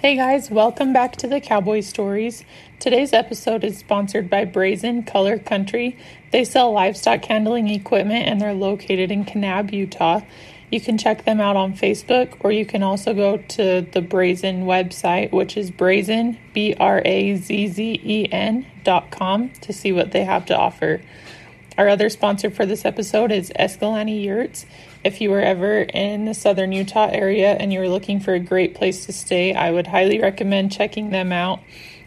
Hey guys, welcome back to the Cowboy Stories. Today's episode is sponsored by Brazen Color Country. They sell livestock handling equipment and they're located in Kanab, Utah. You can check them out on Facebook or you can also go to the Brazen website, which is brazen, B R A Z Z E N dot com to see what they have to offer. Our other sponsor for this episode is Escalante Yurts. If you were ever in the southern Utah area and you were looking for a great place to stay, I would highly recommend checking them out.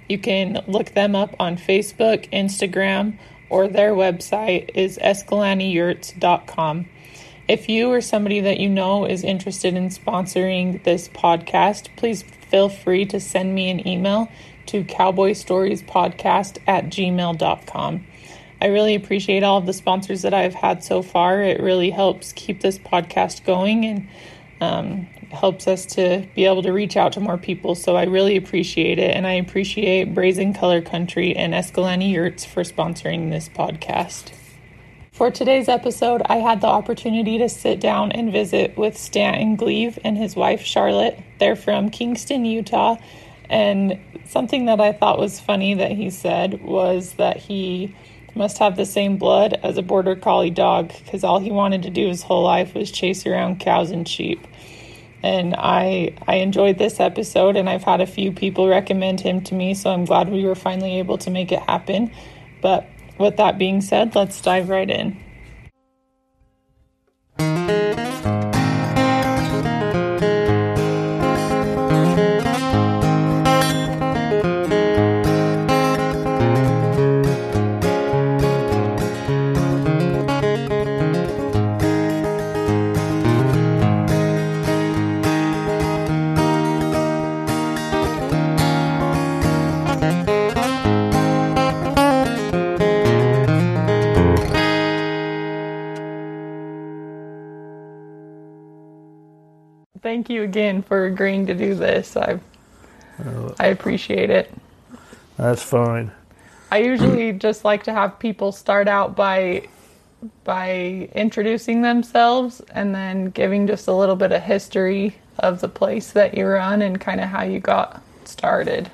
You can look them up on Facebook, Instagram, or their website is escalanteyurts.com. If you or somebody that you know is interested in sponsoring this podcast, please feel free to send me an email to cowboystoriespodcast at gmail.com. I really appreciate all of the sponsors that I've had so far. It really helps keep this podcast going and um, helps us to be able to reach out to more people. So I really appreciate it. And I appreciate Brazen Color Country and Escalante Yurts for sponsoring this podcast. For today's episode, I had the opportunity to sit down and visit with Stanton Gleave and his wife Charlotte. They're from Kingston, Utah. And something that I thought was funny that he said was that he must have the same blood as a border collie dog because all he wanted to do his whole life was chase around cows and sheep. And I I enjoyed this episode and I've had a few people recommend him to me, so I'm glad we were finally able to make it happen. But with that being said, let's dive right in. Thank you again for agreeing to do this. I I appreciate it. That's fine. I usually just like to have people start out by by introducing themselves and then giving just a little bit of history of the place that you run and kind of how you got started.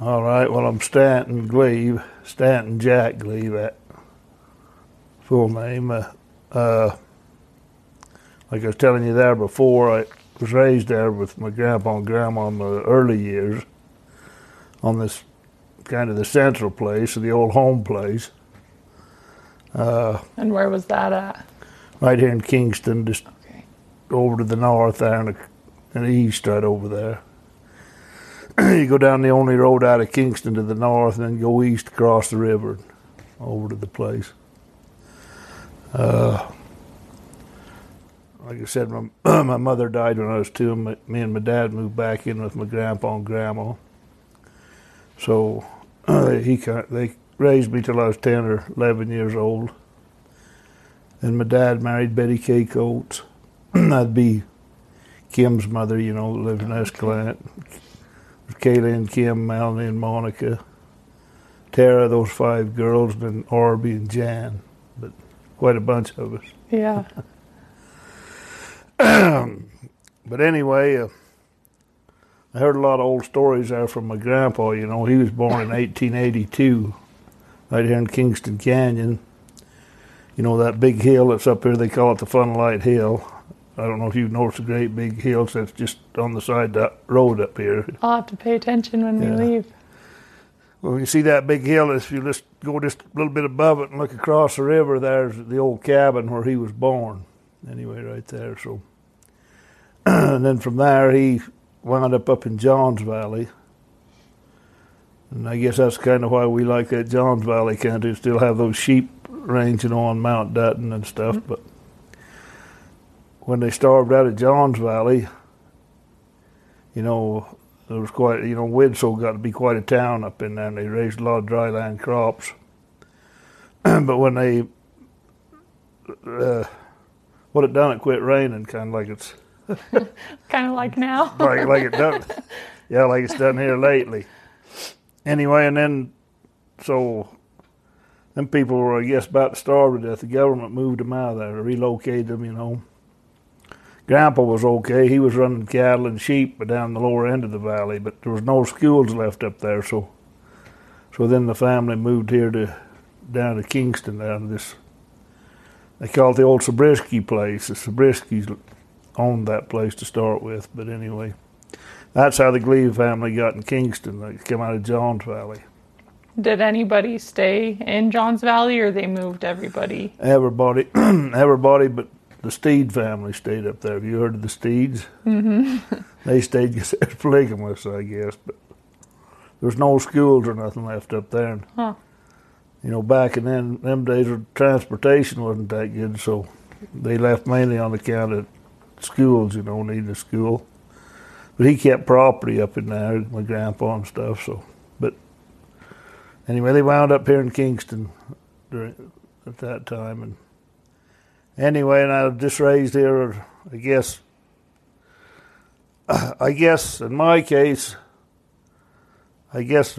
All right. Well, I'm Stanton Gleave, Stanton Jack Gleave. At full name. Uh, uh, like I was telling you there before, I was raised there with my grandpa and grandma in the early years on this kind of the central place, the old home place. Uh, and where was that at? Right here in Kingston, just Okay. over to the north there and the, and the east right over there. you go down the only road out of Kingston to the north and then go east across the river over to the place. Uh, like I said, my, my mother died when I was two, my, me and my dad moved back in with my grandpa and grandma. So he they raised me till I was ten or eleven years old. And my dad married Betty K. Coates. That'd be Kim's mother, you know, lived in Escalante. Kaylee and Kim, Melanie and Monica. Tara, those five girls, and Orby and Jan. But quite a bunch of us. Yeah. but anyway, uh, I heard a lot of old stories there from my grandpa. You know, he was born in 1882, right here in Kingston Canyon. You know that big hill that's up here? They call it the Funlight Hill. I don't know if you've noticed the great big hill that's just on the side of that road up here. I'll have to pay attention when Yeah. we leave. Well, you see that big hill. If you just go just a little bit above it and look across the river, there's the old cabin where he was born. Anyway, right there. So, and then from there he wound up up in Johns Valley, and I guess that's kind of why we like that Johns Valley country. Still have those sheep ranging on Mount Dutton and stuff, but when they starved out of Johns Valley, you know, there was quite, you know, Widsoe got to be quite a town up in there, and they raised a lot of dryland crops. but when they, uh, what it done, it quit raining, kind of like it's kind of like now. like like it done, yeah, like it's done here lately. Anyway, and then so them people were, I guess, about to starve to death. The government moved them out of there, relocated them, you know. Grandpa was okay. He was running cattle and sheep but down the lower end of the valley, but there was no schools left up there. So, so then the family moved here to down to Kingston, down to this. They call it the old Zabriskie place. The Zabriskis owned that place to start with, but anyway, that's how the Gleave family got in Kingston. They came out of Johns Valley. Did anybody stay in Johns Valley, or they moved everybody? Everybody, everybody, but the Steed family stayed up there. Have you heard of the Steeds? Mm-hmm. they stayed because polygamous, I guess. But there's no schools or nothing left up there. Huh. You know, back in then, them days, transportation wasn't that good, so they left mainly on account of schools. You know, needing a school. But he kept property up in there, my grandpa and stuff. So, but anyway, they wound up here in Kingston during at that time, and anyway, and I was just raised here. I guess, I guess in my case, I guess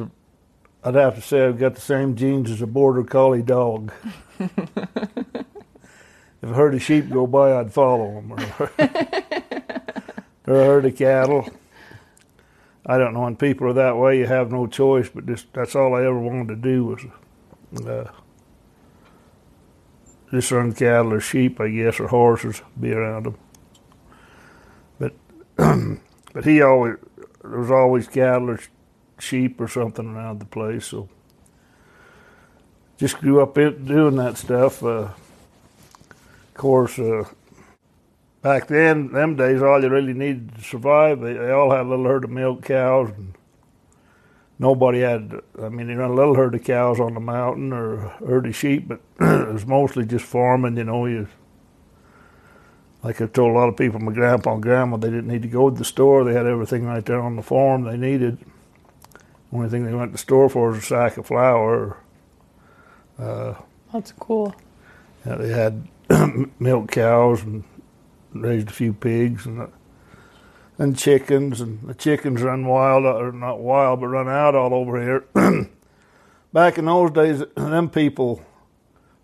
I'd have to say I've got the same genes as a border collie dog. if I heard a sheep go by, I'd follow them, or, or a herd of cattle. I don't know. When people are that way, you have no choice. But just that's all I ever wanted to do was uh, just run cattle or sheep, I guess, or horses, be around them. But but he always there was always cattle or sheep or something around the place, so just grew up in, doing that stuff. Uh, of course, uh, back then, them days, all you really needed to survive, they, they all had a little herd of milk cows, and nobody had. I mean, they run a little herd of cows on the mountain or a herd of sheep, but it was mostly just farming. You know, you like I told a lot of people, my grandpa and grandma, they didn't need to go to the store. They had everything right there on the farm they needed. Only thing they went to the store for was a sack of flour. Uh, That's cool. yeah, they had milk cows and raised a few pigs and uh, and chickens and the chickens run wild or not wild but run out all over here. Back in those days, them people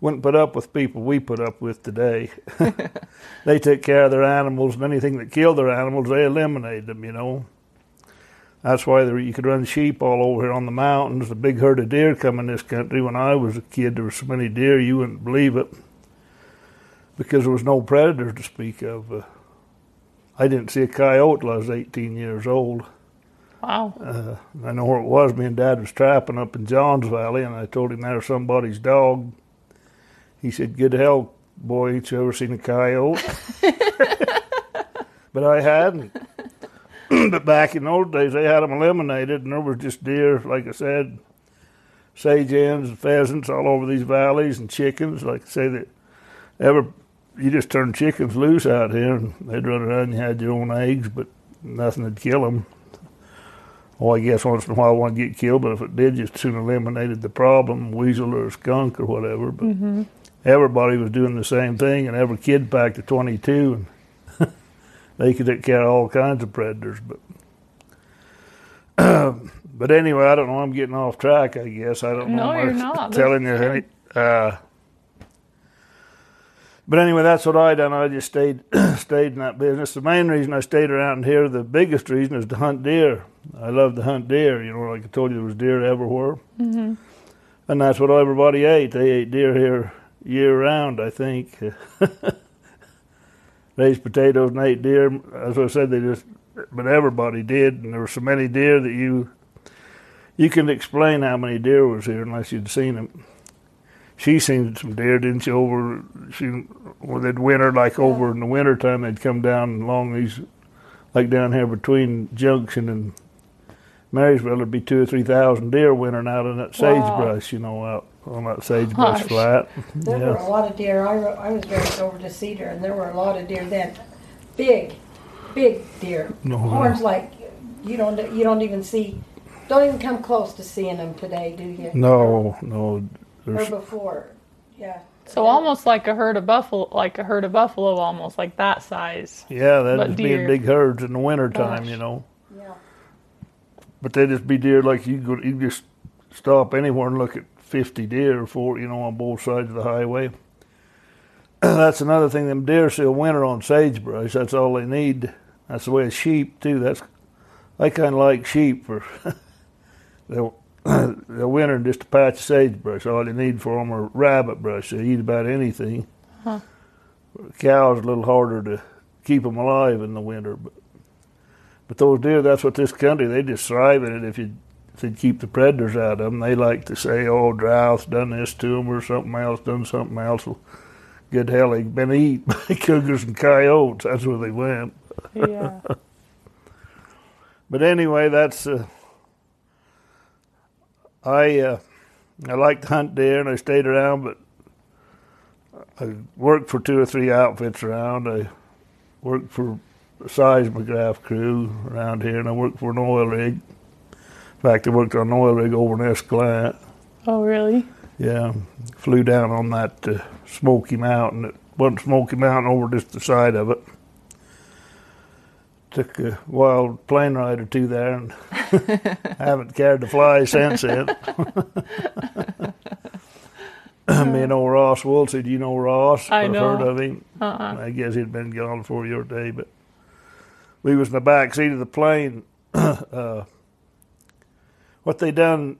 wouldn't put up with people we put up with today. they took care of their animals and anything that killed their animals, they eliminated them. You know. That's why there, you could run sheep all over here on the mountains. A big herd of deer come in this country. When I was a kid, there were so many deer you wouldn't believe it because there was no predators to speak of. Uh, I didn't see a coyote till I was 18 years old. Wow. Uh, I know where it was. Me and Dad was trapping up in Johns Valley, and I told him there was somebody's dog. He said, "Good hell, boy, ain't you ever seen a coyote?" but I hadn't. but back in those days, they had them eliminated, and there was just deer, like I said, sage hens and pheasants all over these valleys, and chickens. Like I say, that ever you just turn chickens loose out here, and they'd run around. and You had your own eggs, but nothing would kill them. Well, I guess once in a while one would get killed, but if it did, you soon eliminated the problem, weasel or skunk or whatever. But mm-hmm. everybody was doing the same thing, and every kid packed a 22, and they could take care of all kinds of predators. But but anyway, I don't know. I'm getting off track. I guess I don't know. No, you're not. Telling you, any, uh, but anyway, that's what I done. I just stayed stayed in that business. The main reason I stayed around here, the biggest reason, is to hunt deer. I love to hunt deer. You know, like I told you, there was deer everywhere, mm-hmm. and that's what everybody ate. They ate deer here year round. I think raised potatoes and ate deer. As I said, they just, but everybody did, and there were so many deer that you you can explain how many deer was here unless you'd seen them. She seen some deer, didn't she? Over, she well, they'd winter like over in the winter time. They'd come down along these, like down here between Junction and Marysvale. There'd be two or three thousand deer wintering out in that Wow. sagebrush, you know, out on that sagebrush Gosh. flat. There were a lot of deer. I, I was raised over to Cedar, and there were a lot of deer then. Big, big deer. No. Horns like you don't you don't even see, don't even come close to seeing them today, do you? No, no. Or before, yeah. So almost like a herd of buffalo, like a herd of buffalo, almost like that size. yeah, But that'd be in deer. big herds in the wintertime, Gosh. you know. Yeah. But they just be deer like you go, you just stop anywhere and look at 50 deer or four, you know, on both sides of the highway. That's another thing. Them deer still winter on sagebrush. That's all they need. That's the way of sheep too. That's I kind of like sheep for they'll they'll winter in just a patch of sagebrush. All they need for them are rabbit brush. They eat about anything. Huh. Cows are a little harder to keep them alive in the winter, but but those deer, that's what this country, they just thrive in it if you they keep the predators out of them. They like to say, oh, drough's done this to them or something else, done something else. Well, good hell, they've been eaten by cougars and coyotes. That's where they went. Yeah. But anyway, that's, uh, I, uh, I like to hunt deer and I stayed around, but I worked for two or three outfits around. I worked for a seismograph crew around here, and I worked for an oil rig. In fact, I worked on an oil rig over in Escalante. oh, really? Yeah, flew down on that uh, Smoky Mountain. It wasn't Smoky Mountain over just the side of it. Took a wild plane ride or two there, and haven't cared to fly since then. Me and old Ross Woolsey, do you know Ross? I I've know. heard of him. Uh-uh. I guess he'd been gone before your day, but we was in the back seat of the plane. uh, what they done,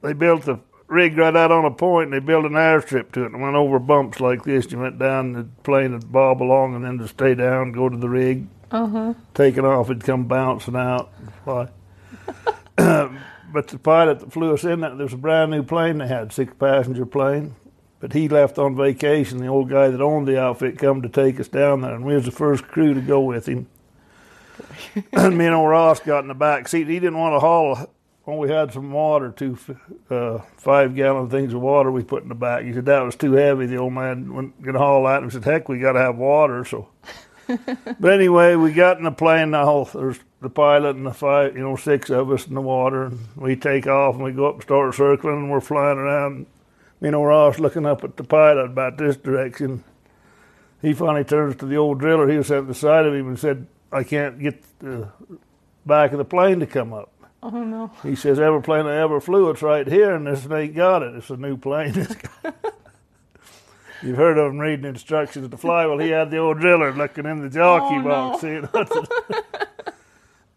they built the rig right out on a point, and they built an airstrip to it, and went over bumps like this. You went down, the plane would bob along, and then to stay down, go to the rig, Uh huh. take it off, it'd come bouncing out, and fly. but the pilot that flew us in, that there was a brand new plane they had, six passenger plane. But he left on vacation. The old guy that owned the outfit come to take us down there, and we was the first crew to go with him. and me and old Ross got in the back seat. He didn't want to haul. Well, we had some water, two uh, five gallon things of water we put in the back. He said that was too heavy. The old man wasn't going to haul that. And said, heck, we got to have water. So, but anyway, we got in the plane. Now there's the pilot and the five, you know, six of us in the water. And we take off and we go up and start circling, and we're flying around. And old Ross looking up at the pilot about this direction. He finally turns to the old driller. He was at the side of him and said, "I can't get the back of the plane to come up." Oh no. He says, "Every plane I ever flew, it's right here, and this ain't got it. It's a new plane." You've heard of him reading instructions to fly. Well, he had the old driller looking in the jockey Oh, box, no. seeing what's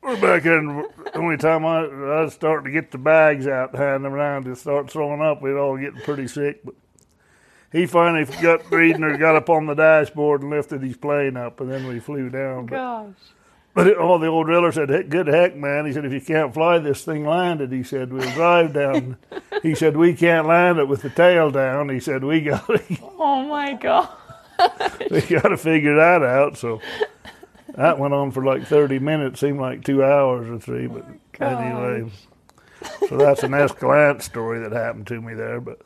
We're back in. the only time I, I was starting to get the bags out, hand them around to start throwing up, we'd all getting pretty sick. But he finally got reading or got up on the dashboard and lifted his plane up, and then we flew down. Gosh. but it, oh, the old driller said, "Heck, "Good heck, man." He said, "If you can't fly this thing landed," he said, "we'll drive down." he said, "We can't land it with the tail down." He said, "We got to, Oh my god. we got to figure that out." So that went on for like thirty minutes. Seemed like two hours or three, but oh, anyway. So that's an Escalante story that happened to me there. But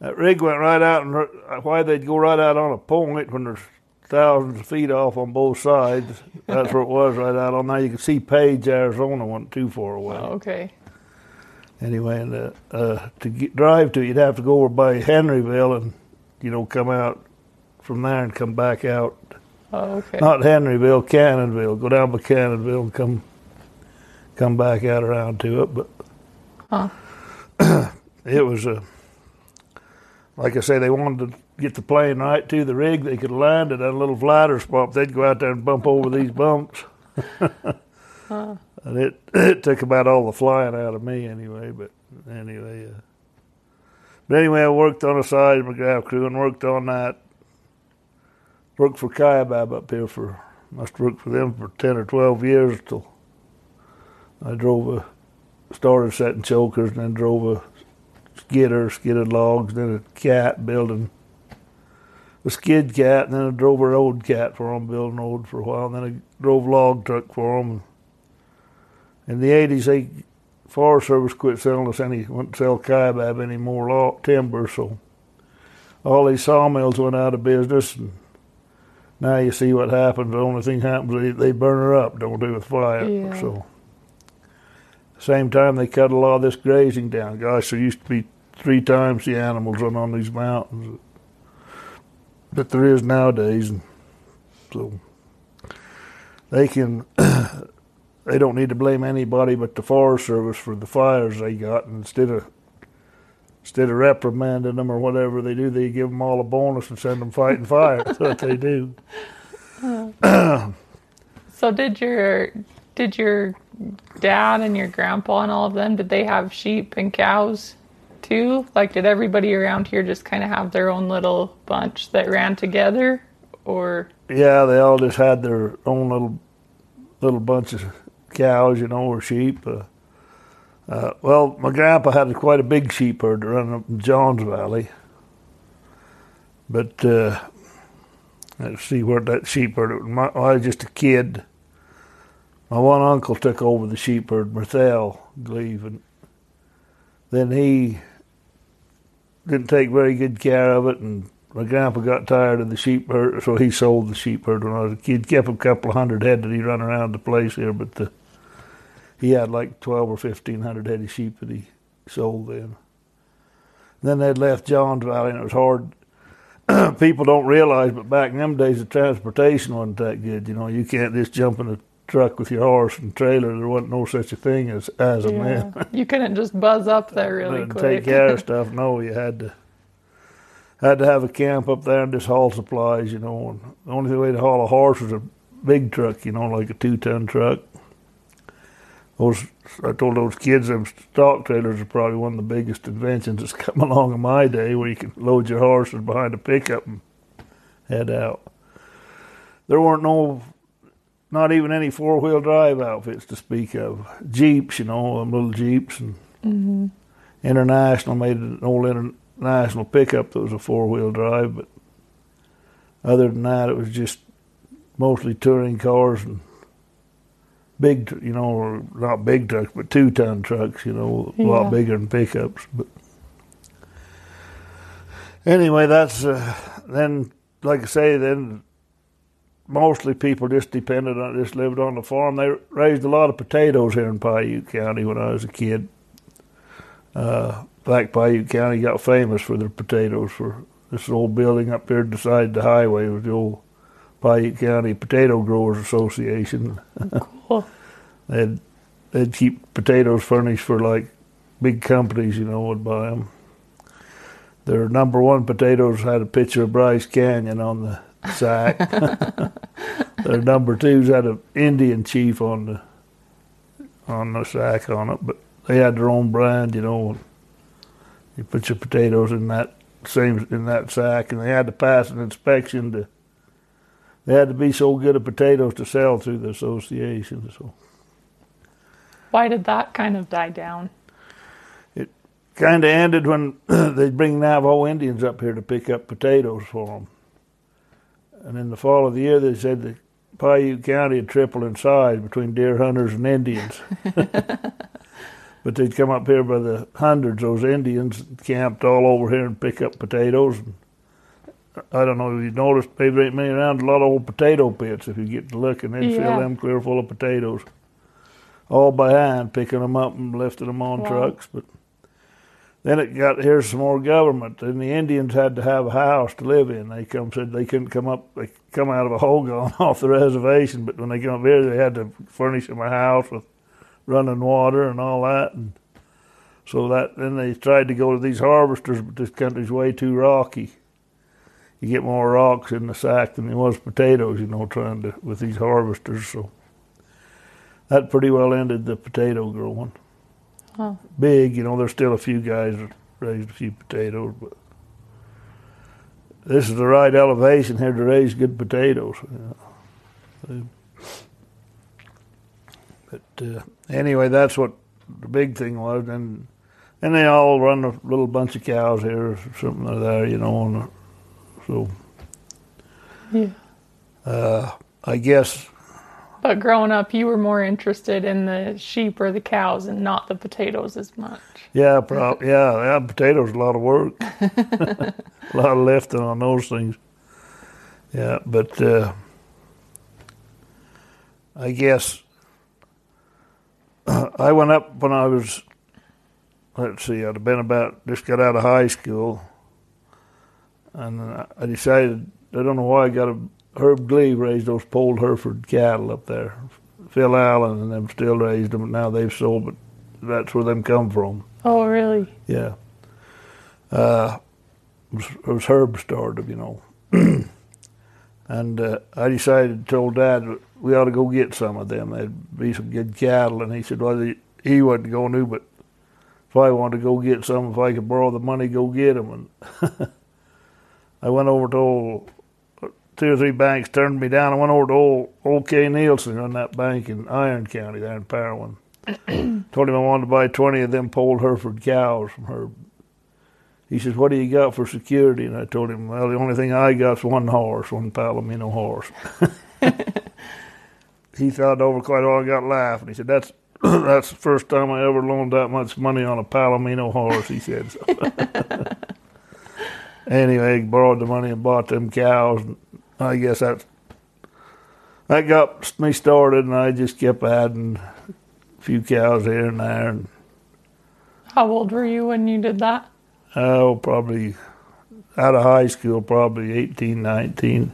that rig went right out, and uh, why they'd go right out on a point when there's thousands of feet off on both sides. That's where it was, right out on there. You can see Page, Arizona, wasn't too far away. Oh, okay. Anyway, and uh, uh, to get, drive to, it, you'd have to go over by Henrieville and, you know, come out from there and come back out. Oh, okay. Not Henrieville, Cannonville. Go down by Cannonville and come come back out around to it. But Huh. it was a, like I say, they wanted to get the plane right to the rig. They could land it at a little flatter spot. They'd go out there and bump over these bumps. And it it took about all the flying out of me anyway. But anyway, uh, but anyway, I worked on a side seismograph crew and worked on that. Worked for Kaibab up here for must have worked for them for ten or twelve years till I drove a started setting chokers and then drove a skidder, skidded logs, then a cat building a skid cat, and then I drove a road cat for them, building road for a while, and then I drove log truck for them. In the 80s, they, Forest Service quit selling us any, wouldn't sell Kaibab any more log, timber, so all these sawmills went out of business, and now you see what happens. The only thing happens they, they burn her up. Don't do with fire. Yeah. So same time they cut a lot of this grazing down. Gosh, there used to be three times the animals on on these mountains that there is nowadays, so they can. they don't need to blame anybody but the Forest Service for the fires they got. And instead of instead of reprimanding them or whatever they do, they give them all a bonus and send them fighting fire. That's what they do. So did your did your dad and your grandpa and all of them did they have sheep and cows too? Like did everybody around here just kind of have their own little bunch that ran together or Yeah, they all just had their own little little bunch of cows, you know, or sheep. Uh, uh, well, my grandpa had quite a big sheep herd running up in Johns Valley. But uh, let's see where that sheep herd. My, I was just a kid. My one uncle took over the sheep herd, Marthel Gleave, and then he didn't take very good care of it, and my grandpa got tired of the sheep herd, so he sold the sheep herd when I was a kid. Kept a couple hundred head that he run around the place here, but the, he had like twelve or fifteen hundred head of sheep that he sold then. Then they'd left Johns Valley, and it was hard. People don't realize, but back in them days, the transportation wasn't that good. You know, you can't just jump in a truck with your horse and trailer. There wasn't no such a thing as as a man. you couldn't just buzz up there really quick. take care of stuff. No, you had to had to have a camp up there and just haul supplies, you know. And the only way to haul a horse was a big truck, you know, like a two ton truck. Those I told those kids them stock trailers are probably one of the biggest inventions that's come along in my day where you can load your horses behind a pickup and head out. There weren't no not even any four wheel drive outfits to speak of. Jeeps, you know, them little Jeeps and International made an old International pickup that was a four wheel drive, but other than that, it was just mostly touring cars and big, you know, not big trucks, but two ton trucks, you know, a Yeah. lot bigger than pickups. But anyway, that's uh, then, like I say, then mostly people just depended on, just lived on the farm. They raised a lot of potatoes here in Piute County when I was a kid. Uh, in fact, Piute County got famous for their potatoes. For this old building up there beside the highway was the old Piute County Potato Growers Association. Cool. They'd they'd keep potatoes furnished for like big companies, you know, would buy them. Their number one potatoes had a picture of Bryce Canyon on the sack. Their number twos had an Indian chief on the on the sack on it, but they had their own brand, you know. You put your potatoes in that same in that sack, and they had to pass an inspection to. They had to be so good at potatoes to sell through the association. So Why did that kind of die down? It kind of ended when they'd bring Navajo Indians up here to pick up potatoes for them. And in the fall of the year, they said that Piute County had tripled in size between deer hunters and Indians. but they'd come up here by the hundreds, those Indians camped all over here and pick up potatoes. And I don't know if you noticed, maybe there ain't many around a lot of old potato pits if you get to look, and they'd Yeah. fill them clear full of potatoes. All by hand, picking them up and lifting them on Wow. trucks. But then it got here's some more government, and the Indians had to have a house to live in. They come said they couldn't come up, they come out of a hole gone off the reservation, but when they come up here, they had to furnish them a house with running water and all that, and so that then they tried to go to these harvesters, but this country's way too rocky. You get more rocks in the sack than there was potatoes, you know, trying to with these harvesters. So that pretty well ended the potato growing Huh. big. You know, there's still a few guys that raised a few potatoes, but this is the right elevation here to raise good potatoes. you know. But uh, anyway, that's what the big thing was, and and they all run a little bunch of cows here, or something like that, you know. And so Yeah. uh, I guess But growing up, you were more interested in the sheep or the cows and not the potatoes as much. Yeah, prob- yeah, yeah. Potatoes, a lot of work, a lot of lifting on those things. Yeah, but uh, I guess I went up when I was, let's see, I'd have been about, just got out of high school. And I decided, I don't know why I got a, Herb Gleave raised those polled Hereford cattle up there. Phil Allen and them still raised them, now they've sold, but that's where them come from. Oh, really? Yeah. Uh, it was, it was Herb started, you know. and uh, I decided, told Dad, we ought to go get some of them. There'd be some good cattle. And he said, well, he, he wasn't going to, but if I wanted to go get some, if I could borrow the money, go get them. And I went over to old, two or three banks turned me down. I went over to old, old K. Nielsen on that bank in Iron County there in Parowan. Told him I wanted to buy 20 of them polled Hereford cows from her. He says, what do you got for security? And I told him, well, the only thing I got's one horse, one Palomino horse. he thought over quite a while and got laughing. He said, that's that's the first time I ever loaned that much money on a Palomino horse, he said. So. anyway, borrowed the money and bought them cows. And I guess that that got me started, and I just kept adding a few cows here and there. And How old were you when you did that? oh, probably out of high school, probably 18, 19,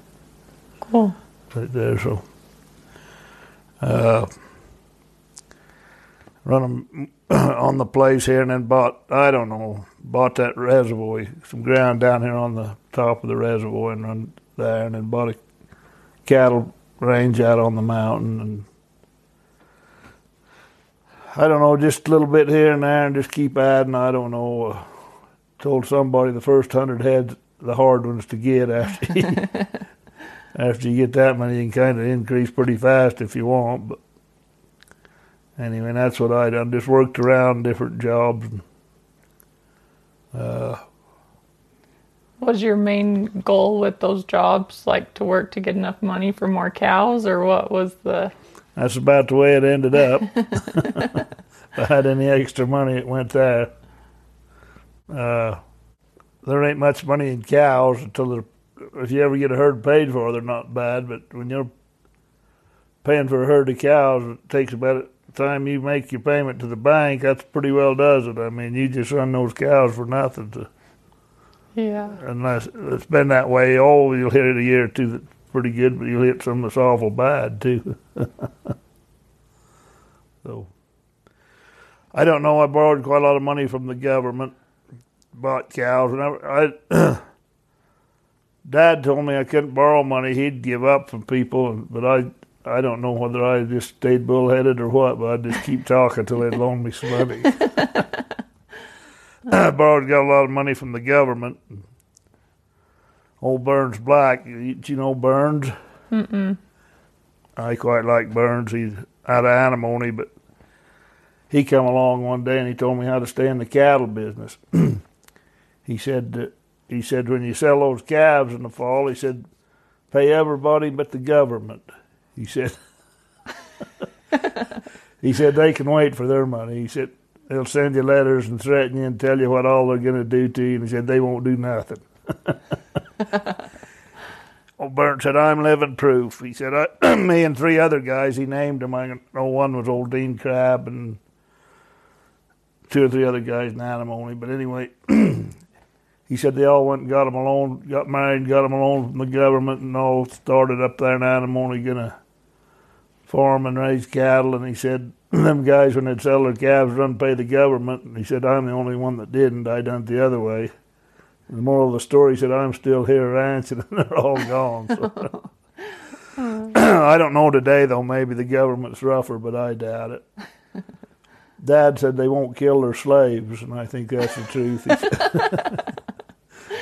Cool. right there. So, uh, run them on the place here, and then bought I don't know bought that reservoir, some ground down here on the top of the reservoir, and run there, and then bought a cattle range out on the mountain, and I don't know, just a little bit here and there, and just keep adding. I don't know. Uh, told somebody the first hundred heads the hard ones to get after you, after you get that many, you can kind of increase pretty fast if you want. But anyway, that's what I done. Just worked around different jobs. And, uh, Was your main goal with those jobs like to work to get enough money for more cows, or what was the? that's about the way it ended up. if I had any extra money, it went there. Uh, there ain't much money in cows until they're. If you ever get a herd paid for, they're not bad. But when you're paying for a herd of cows, it takes about the time you make your payment to the bank. That's pretty well does it. I mean, you just run those cows for nothing. To, Yeah. unless it's been that way. Oh, you'll hit it a year or two that's pretty good, but you'll hit some that's awful bad too. so I don't know. I borrowed quite a lot of money from the government, bought cows, and I. I Dad told me I couldn't borrow money; he'd give up from people. But I, I don't know whether I just stayed bullheaded or what. But I'd just keep talking till they'd loan me some money. I borrowed, got a lot of money from the government. Old Burns Black, you, you know Burns? Mm-mm. Uh, I quite like Burns. He's out of Antimony, but he come along one day and he told me how to stay in the cattle business. he said that he said when you sell those calves in the fall, he said pay everybody but the government. He said he said they can wait for their money. He said they'll send you letters and threaten you and tell you what all they're going to do to you. And he said they won't do nothing. Old Burns said, I'm living proof. He said, me and three other guys, he named them. I know one was old Dean Crab and two or three other guys in only. But anyway, he said they all went and got him alone, got married, got him alone from the government, and all started up there in only going to farm and raise cattle. And he said, them guys, when they'd sell their calves, run pay the government. And he said, I'm the only one that didn't. I done it the other way. The moral of the story said, I'm still here ranching, and they're all gone. So. I don't know today, though. Maybe the government's rougher, but I doubt it. Dad said they won't kill their slaves, and I think that's the truth.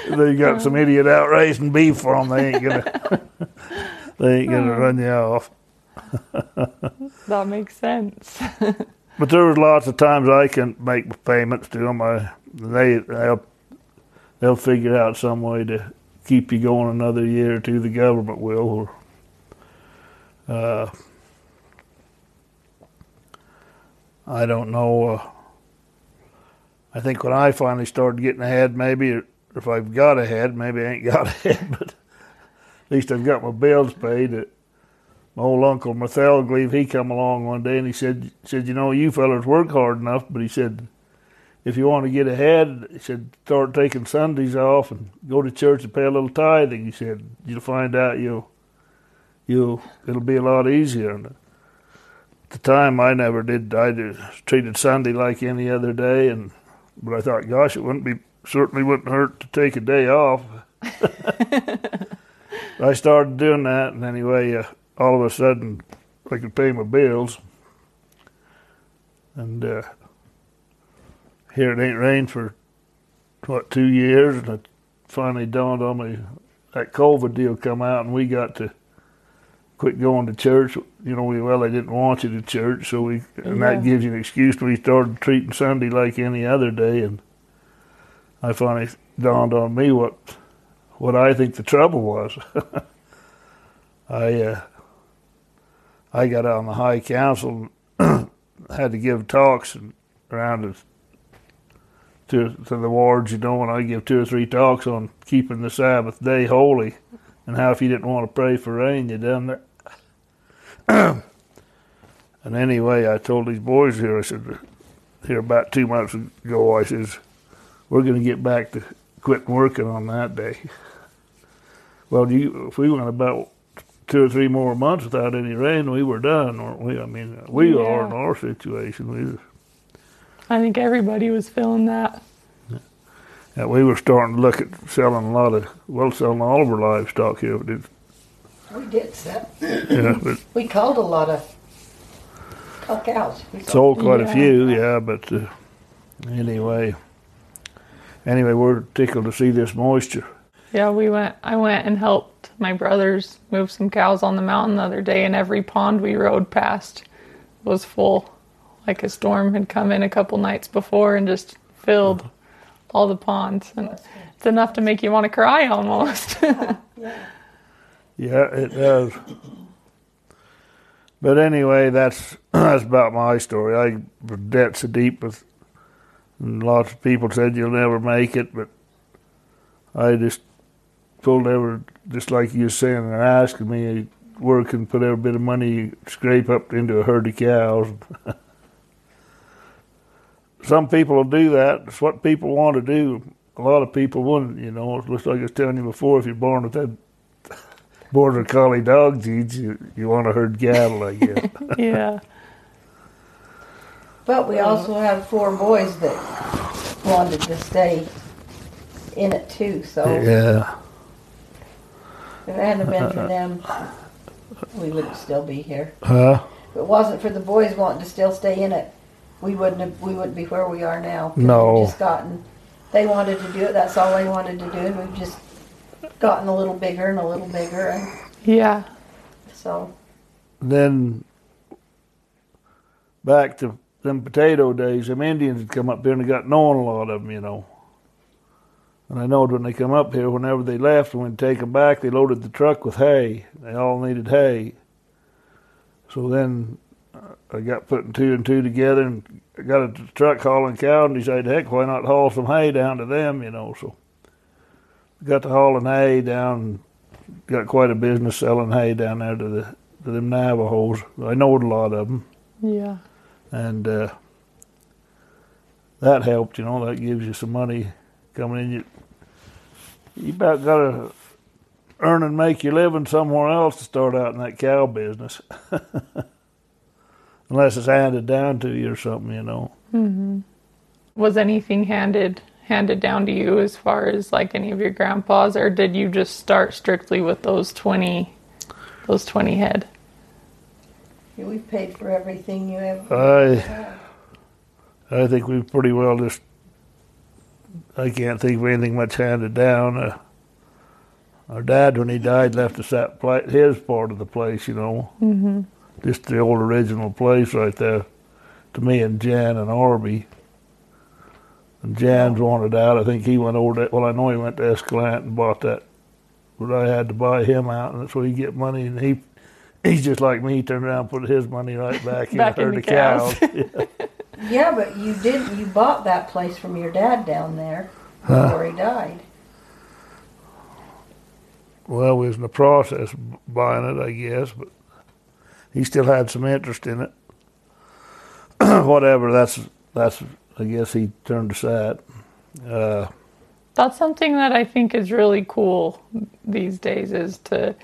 He they got some idiot out raising beef for them. They ain't gonna, they ain't gonna oh. run you off. That makes sense. But there was lots of times I couldn't make payments to them. I, they they'll, they'll figure out some way to keep you going another year or two. The government will. Or, uh, I don't know. Uh, I think when I finally started getting ahead, maybe if I've got ahead, maybe I ain't got ahead, but at least I've got my bills paid. Uh, my old uncle Marthel Gleave, he come along one day and he said, said, you know, you fellas work hard enough, but he said, if you want to get ahead, he said, start taking Sundays off and go to church and pay a little tithing. He said, you'll find out you'll, you'll, it'll be a lot easier. And at the time, I never did. I just treated Sunday like any other day, and but I thought, gosh, it wouldn't be certainly wouldn't hurt to take a day off. I started doing that, and anyway, uh, all of a sudden, I could pay my bills, and uh, here it ain't rained for what two years, and it finally dawned on me that COVID deal come out, and we got to quit going to church. You know, we well they didn't want you to church, so we and Yeah. that gives you an excuse. To we started treating Sunday like any other day, and I finally dawned on me what what I think the trouble was. I uh, I got on the high council, and had to give talks around to, to the wards, you know, and I give two or three talks on keeping the Sabbath day holy, and how if you didn't want to pray for rain, you done that. and anyway, I told these boys here, I said, here about two months ago, I says, we're going to get back to quitting working on that day. Well, you, if we went about two or three more months without any rain, we were done, weren't we? I mean, we are in our situation. We, I think everybody was feeling that. uh, we were starting to look at selling a lot of, well, selling all of our livestock here. But it, We did so. yeah, but We called a lot of called cows. We sold quite a few, yeah. But uh, anyway, anyway, we're tickled to see this moisture. Yeah, we went. I went and helped my brothers moved some cows on the mountain the other day, and every pond we rode past was full. Like a storm had come in a couple nights before and just filled mm-hmm. all the ponds, and it's enough to make you want to cry almost. Yeah, it does. But anyway, that's that's about my story. I was debt so deep with, and lots of people said you'll never make it, but I just pulled every just like you were saying, they're asking me to work and put every bit of money you scrape up into a herd of cows. Some people will do that. It's what people want to do. A lot of people wouldn't, you know. It looks like I was telling you before, if you're born with that border collie dog genes, you, you want to herd cattle, I guess. yeah, But we also have four boys that wanted to stay in it too. So yeah. If it hadn't been for them, we would still be here. Huh? If it wasn't for the boys wanting to still stay in it, we wouldn't have, we wouldn't be where we are now. 'Cause No. We've just gotten. They wanted to do it. That's all they wanted to do, and we've just gotten a little bigger and a little bigger, and yeah, so Then back to them potato days, them Indians had come up here and they got knowing a lot of them, you know. And I knowed when they come up here, whenever they left, and when they take them back, they loaded the truck with hay. They all needed hay. So then uh, I got putting two and two together and I got a truck hauling cow and decided, heck, why not haul some hay down to them, you know. So got to hauling hay down, got quite a business selling hay down there to the to them Navajos. I knowed a lot of them yeah, and uh, that helped. You know, that gives you some money coming in. You you about got to earn and make your living somewhere else to start out in that cow business, unless it's handed down to you or something. You know. Mm-hmm. was anything handed handed down to you as far as like any of your grandpas, or did you just start strictly with those twenty, those twenty head? yeah, we paid for everything you ever. I I think we pretty well just. I can't think of anything much handed down. Uh, our dad, when he died, left us that pla- his part of the place, you know, mm-hmm. just the old original place right there, to me and Jan and Arby. And Jan's wanted out. I think he went over to. Well, I know he went to Escalante and bought that, but I had to buy him out, and that's where he get money. And he, he's just like me. He turned around, and put his money right back in Back the in herd the of cows. cows. Yeah, but you did. You bought that place from your dad down there before he died. well, we was in the process of buying it, I guess, but he still had some interest in it. Whatever, that's that's. I guess he turned aside. Uh, That's something that I think is really cool these days is to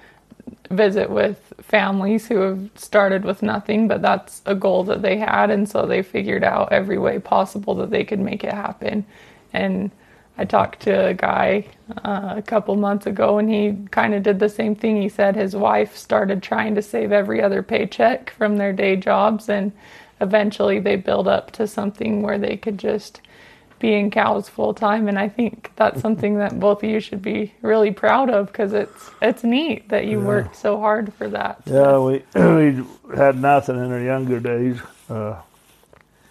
visit with families who have started with nothing, but that's a goal that they had, and so they figured out every way possible that they could make it happen. And I talked to a guy uh, a couple months ago, and he kind of did the same thing. He said his wife started trying to save every other paycheck from their day jobs, and eventually they built up to something where they could just be in cows full time and I think that's something that both of you should be really proud of because it's it's neat that you worked so hard for that. yeah, we we had nothing in our younger days. Uh,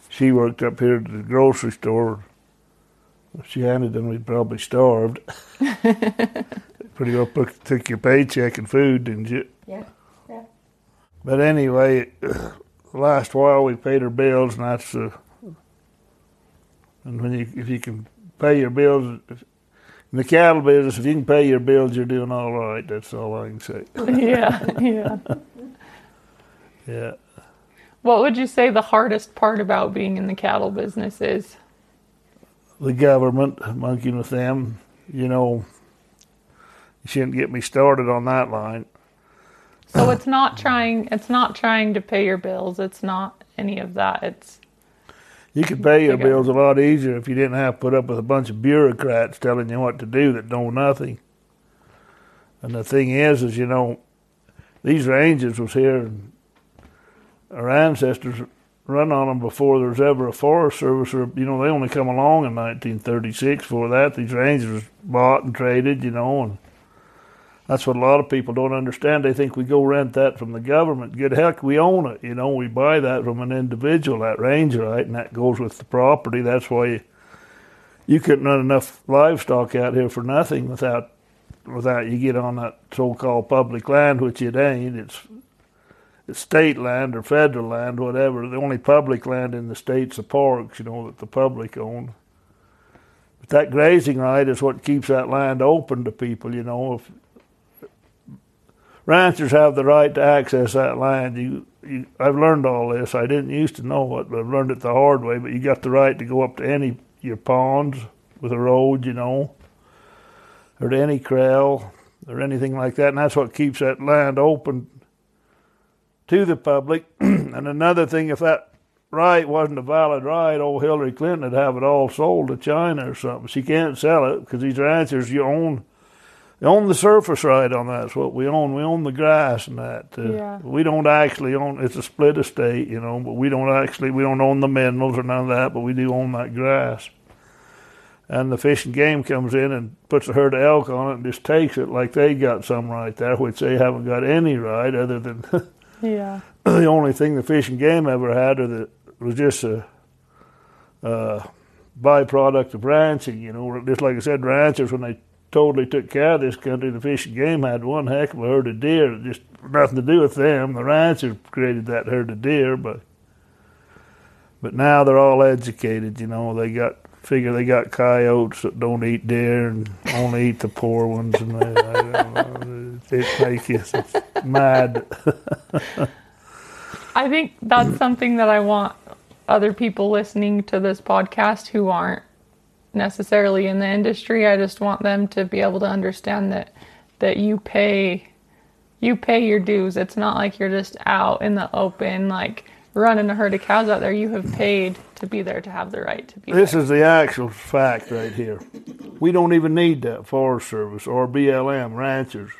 she worked up here at the grocery store. If she hadn't done, we'd probably starved. Pretty well took, took your paycheck and food, didn't you? Yeah. Yeah. But anyway, last while we paid our bills, and that's uh, and when you if you can pay your bills if, in the cattle business, if you can pay your bills, you're doing all right. That's all I can say. yeah, yeah. Yeah. What would you say the hardest part about being in the cattle business is? The government monkeying with them, you know. You shouldn't get me started on that line. So it's not trying it's not trying to pay your bills. It's not any of that. It's You could pay your bills a lot easier if you didn't have to put up with a bunch of bureaucrats telling you what to do that know nothing. And the thing is, is you know, these ranges was here, and our ancestors run on them before there was ever a Forest Service, or you know, they only come along in 1936. For that, these ranges was bought and traded, you know, and that's what a lot of people don't understand. They think we go rent that from the government. Good heck, we own it. You know, we buy that from an individual, that range right, and that goes with the property. That's why you, you couldn't run enough livestock out here for nothing without without you get on that so-called public land, which it ain't. It's it's state land or federal land, whatever. The only public land in the state's the parks, you know, that the public own. But that grazing right is what keeps that land open to people, you know. If ranchers have the right to access that land. You, you, I've learned all this. I didn't used to know it, but I've learned it the hard way. But you got the right to go up to any your ponds with a road, you know, or to any kraal or anything like that, and that's what keeps that land open to the public. and another thing, if that right wasn't a valid right, old Hillary Clinton would have it all sold to China or something. She can't sell it because these ranchers you own own the surface right on. That's what we own. We own the grass and that. Uh, Yeah. We don't actually own. It's a split estate, you know. But we don't actually. We don't own the minerals or none of that. But we do own that grass. And the fish and game comes in and puts a herd of elk on it and just takes it like they got some right there, which they haven't got any right other than yeah. the only thing the fish and game ever had or that was just a, uh byproduct of ranching. You know, just like I said, ranchers when they totally took care of this country, the fish and game had one heck of a herd of deer. Just nothing to do with them. The ranchers created that herd of deer, but but now they're all educated. You know, they got figure they got coyotes that don't eat deer and only eat the poor ones, and they, I don't know, it makes you mad. I think that's something that I want other people listening to this podcast who aren't necessarily in the industry. I just want them to be able to understand that that you pay you pay your dues. It's not like you're just out in the open like running a herd of cows out there. You have paid to be there to have the right to be This there. is the actual fact right here. We don't even need that Forest Service or BLM ranchers.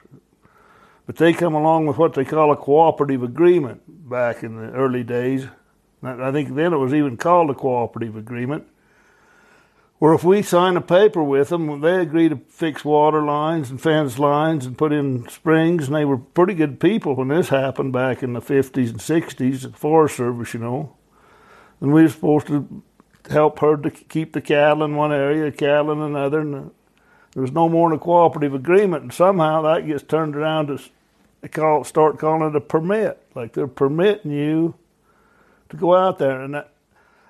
But they come along with what they call a cooperative agreement back in the early days. I think then it was even called a cooperative agreement. Where if we sign a paper with them, they agree to fix water lines and fence lines and put in springs, and they were pretty good people when this happened back in the 50s and 60s, the Forest Service, you know. And we were supposed to help herd to keep the cattle in one area, cattle in another, and there was no more than a cooperative agreement. And somehow that gets turned around to call start calling it a permit, like they're permitting you to go out there and that.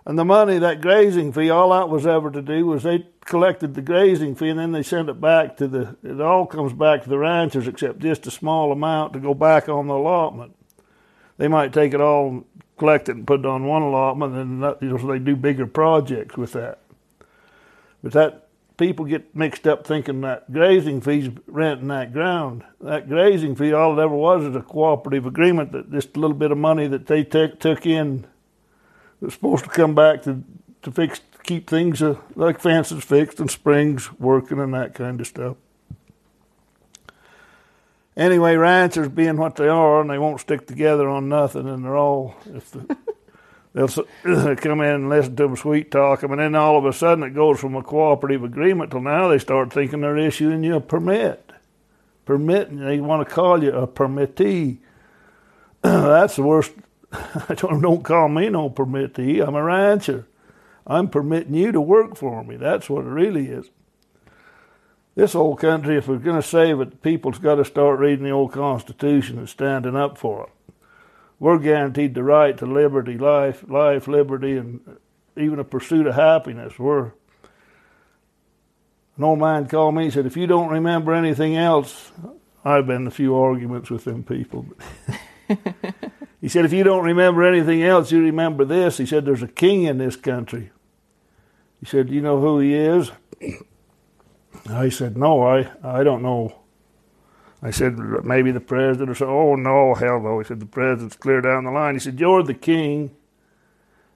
And the money, that grazing fee, all that was ever to do was they collected the grazing fee and then they sent it back to the it all comes back to the ranchers except just a small amount to go back on the allotment. They might take it all collect it and put it on one allotment and that, you know so they do bigger projects with that. But that people get mixed up thinking that grazing fee's renting that ground. That grazing fee all it ever was is a cooperative agreement that just a little bit of money that they t- took in was supposed to come back to to fix keep things uh, like fences fixed and springs working and that kind of stuff. Anyway, ranchers being what they are, and they won't stick together on nothing, and they're all if the, they'll come in and listen to them sweet talk them, and then all of a sudden it goes from a cooperative agreement till now they start thinking they're issuing you a permit, permitting they want to call you a permittee. That's the worst. don't, don't call me no permittee. I'm a rancher. I'm permitting you to work for me. That's what it really is. This old country, if we're going to save it, people's got to start reading the old Constitution and standing up for it. We're guaranteed the right to liberty, life, life, liberty, and even a pursuit of happiness. We're an old man called me. and said, "If you don't remember anything else, I've been in a few arguments with them people." he said, "If you don't remember anything else, you remember this." He said, "There's a king in this country." He said, Do You know who he is? I said, No, I, I don't know. I said, Maybe the president or so. Oh, no, hell no. He said, The president's clear down the line. He said, You're the king.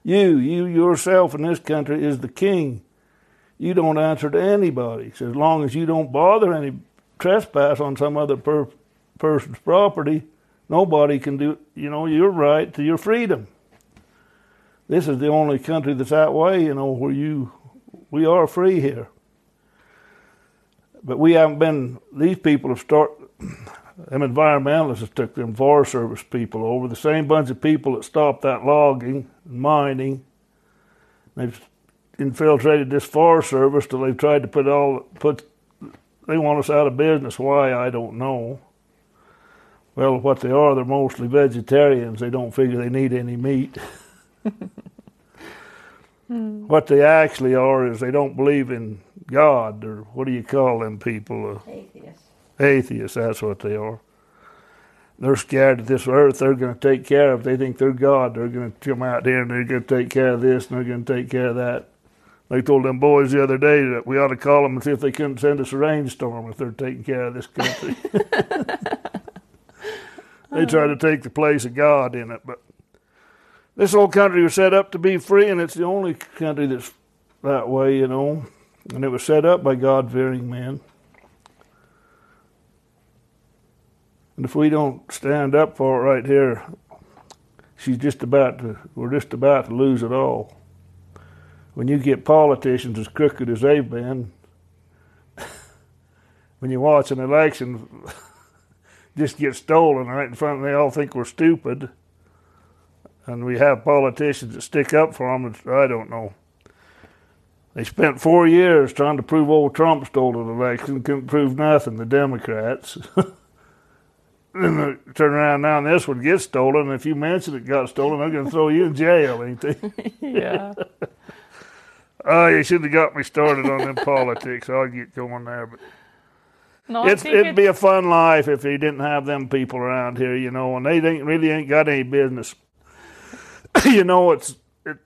You, you yourself in this country is the king. You don't answer to anybody. He said, As long as you don't bother any trespass on some other per- person's property, nobody can do, you know, your right to your freedom this is the only country that's that way, you know, where you we are free here. But we haven't been these people have started them environmentalists have took them Forest Service people over, the same bunch of people that stopped that logging and mining. They've infiltrated this Forest Service till they've tried to put all put they want us out of business. Why I don't know. Well, what they are, they're mostly vegetarians. They don't figure they need any meat. What they actually are is they don't believe in God, or what do you call them people? Uh, atheists. Atheists, that's what they are. They're scared that this earth they're going to take care of. They think they're God. They're going to come out here and they're going to take care of this and they're going to take care of that. They told them boys the other day that we ought to call them and see if they couldn't send us a rainstorm if they're taking care of this country. they try to take the place of God in it, but this old country was set up to be free, and it's the only country that's that way, you know. And it was set up by God fearing men. And if we don't stand up for it right here, she's just about to, we're just about to lose it all. When you get politicians as crooked as they've been, when you watch an election just get stolen right in front, and they all think we're stupid and we have politicians that stick up for them. I don't know. They spent four years trying to prove old Trump stole an election, couldn't prove nothing, the Democrats. then they turn around now and this one gets stolen, if you mention it got stolen, they're going to throw you in jail, ain't they? yeah. oh, you should have got me started on them politics. I'll get going there, but. No, it's, it'd be a fun life if he didn't have them people around here, you know, and they ain't, really ain't got any business you know, it's it,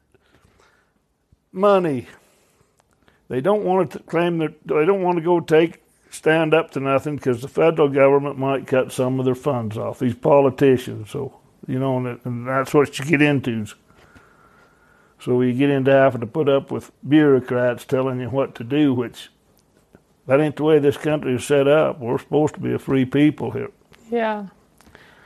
money. They don't want to claim that they don't want to go take stand up to nothing because the federal government might cut some of their funds off. These politicians, so you know, and, and that's what you get into. So you get into having to put up with bureaucrats telling you what to do, which that ain't the way this country is set up. We're supposed to be a free people here. Yeah.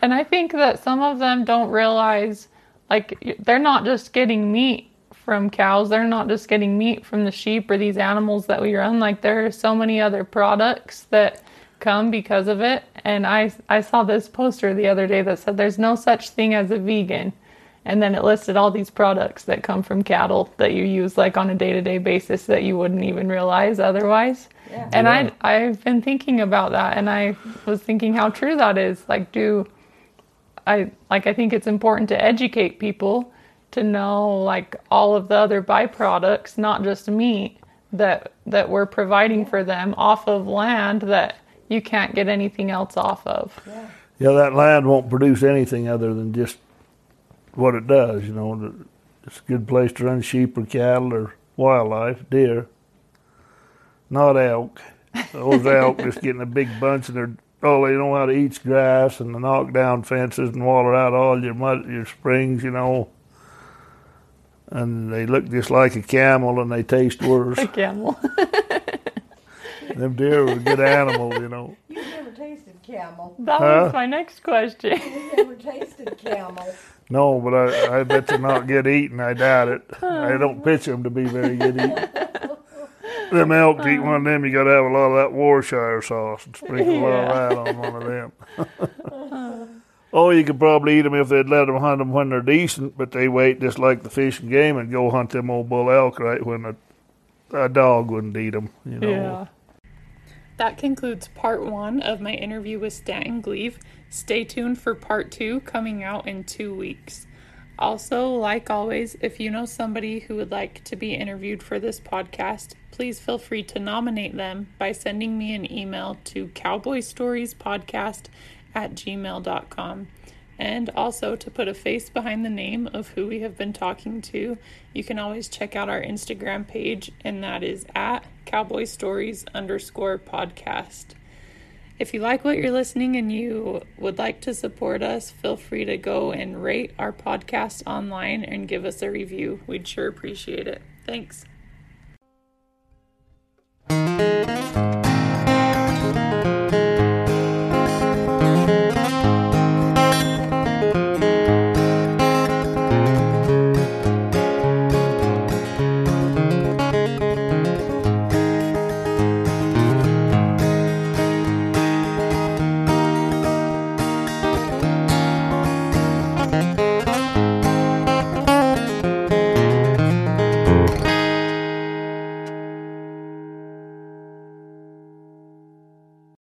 And I think that some of them don't realize like they're not just getting meat from cows, they're not just getting meat from the sheep or these animals that we run. Like there are so many other products that come because of it. And I I saw this poster the other day that said there's no such thing as a vegan. And then it listed all these products that come from cattle that you use like on a day-to-day basis that you wouldn't even realize otherwise. Yeah. And yeah. I I've been thinking about that and I was thinking how true that is. Like do I like I think it's important to educate people to know like all of the other byproducts, not just meat that that we're providing for them off of land that you can't get anything else off of. Yeah. Yeah, that land won't produce anything other than just what it does. You know, it's a good place to run sheep or cattle or wildlife, deer. Not elk. Those elk just getting a big bunch and they're oh they know how to eat grass and knock down fences and water out all your mud your springs. You know. And they look just like a camel and they taste worse. A camel. Them deer are a good animal, you know. You've never tasted camel. that Huh? was my next question. You've never tasted camel. No, but I, I bet they're not good eating. I doubt it. I don't picture them to be very good eating. them elk to eat um. one of them, you got to have a lot of that Warshire sauce and sprinkle a lot of that on one of them. oh, you could probably eat them if they'd let them hunt them when they're decent, but they wait just like the fish and game and go hunt them old bull elk right when a, a dog wouldn't eat them. You know. Yeah. That concludes part one of my interview with Stanton Gleave. Stay tuned for part two coming out in two weeks. Also, like always, if you know somebody who would like to be interviewed for this podcast, please feel free to nominate them by sending me an email to cowboystoriespodcast at gmail.com. And also, to put a face behind the name of who we have been talking to, you can always check out our Instagram page, and that is at cowboy stories underscore podcast. If you like what you're listening and you would like to support us, feel free to go and rate our podcast online and give us a review. We'd sure appreciate it. Thanks.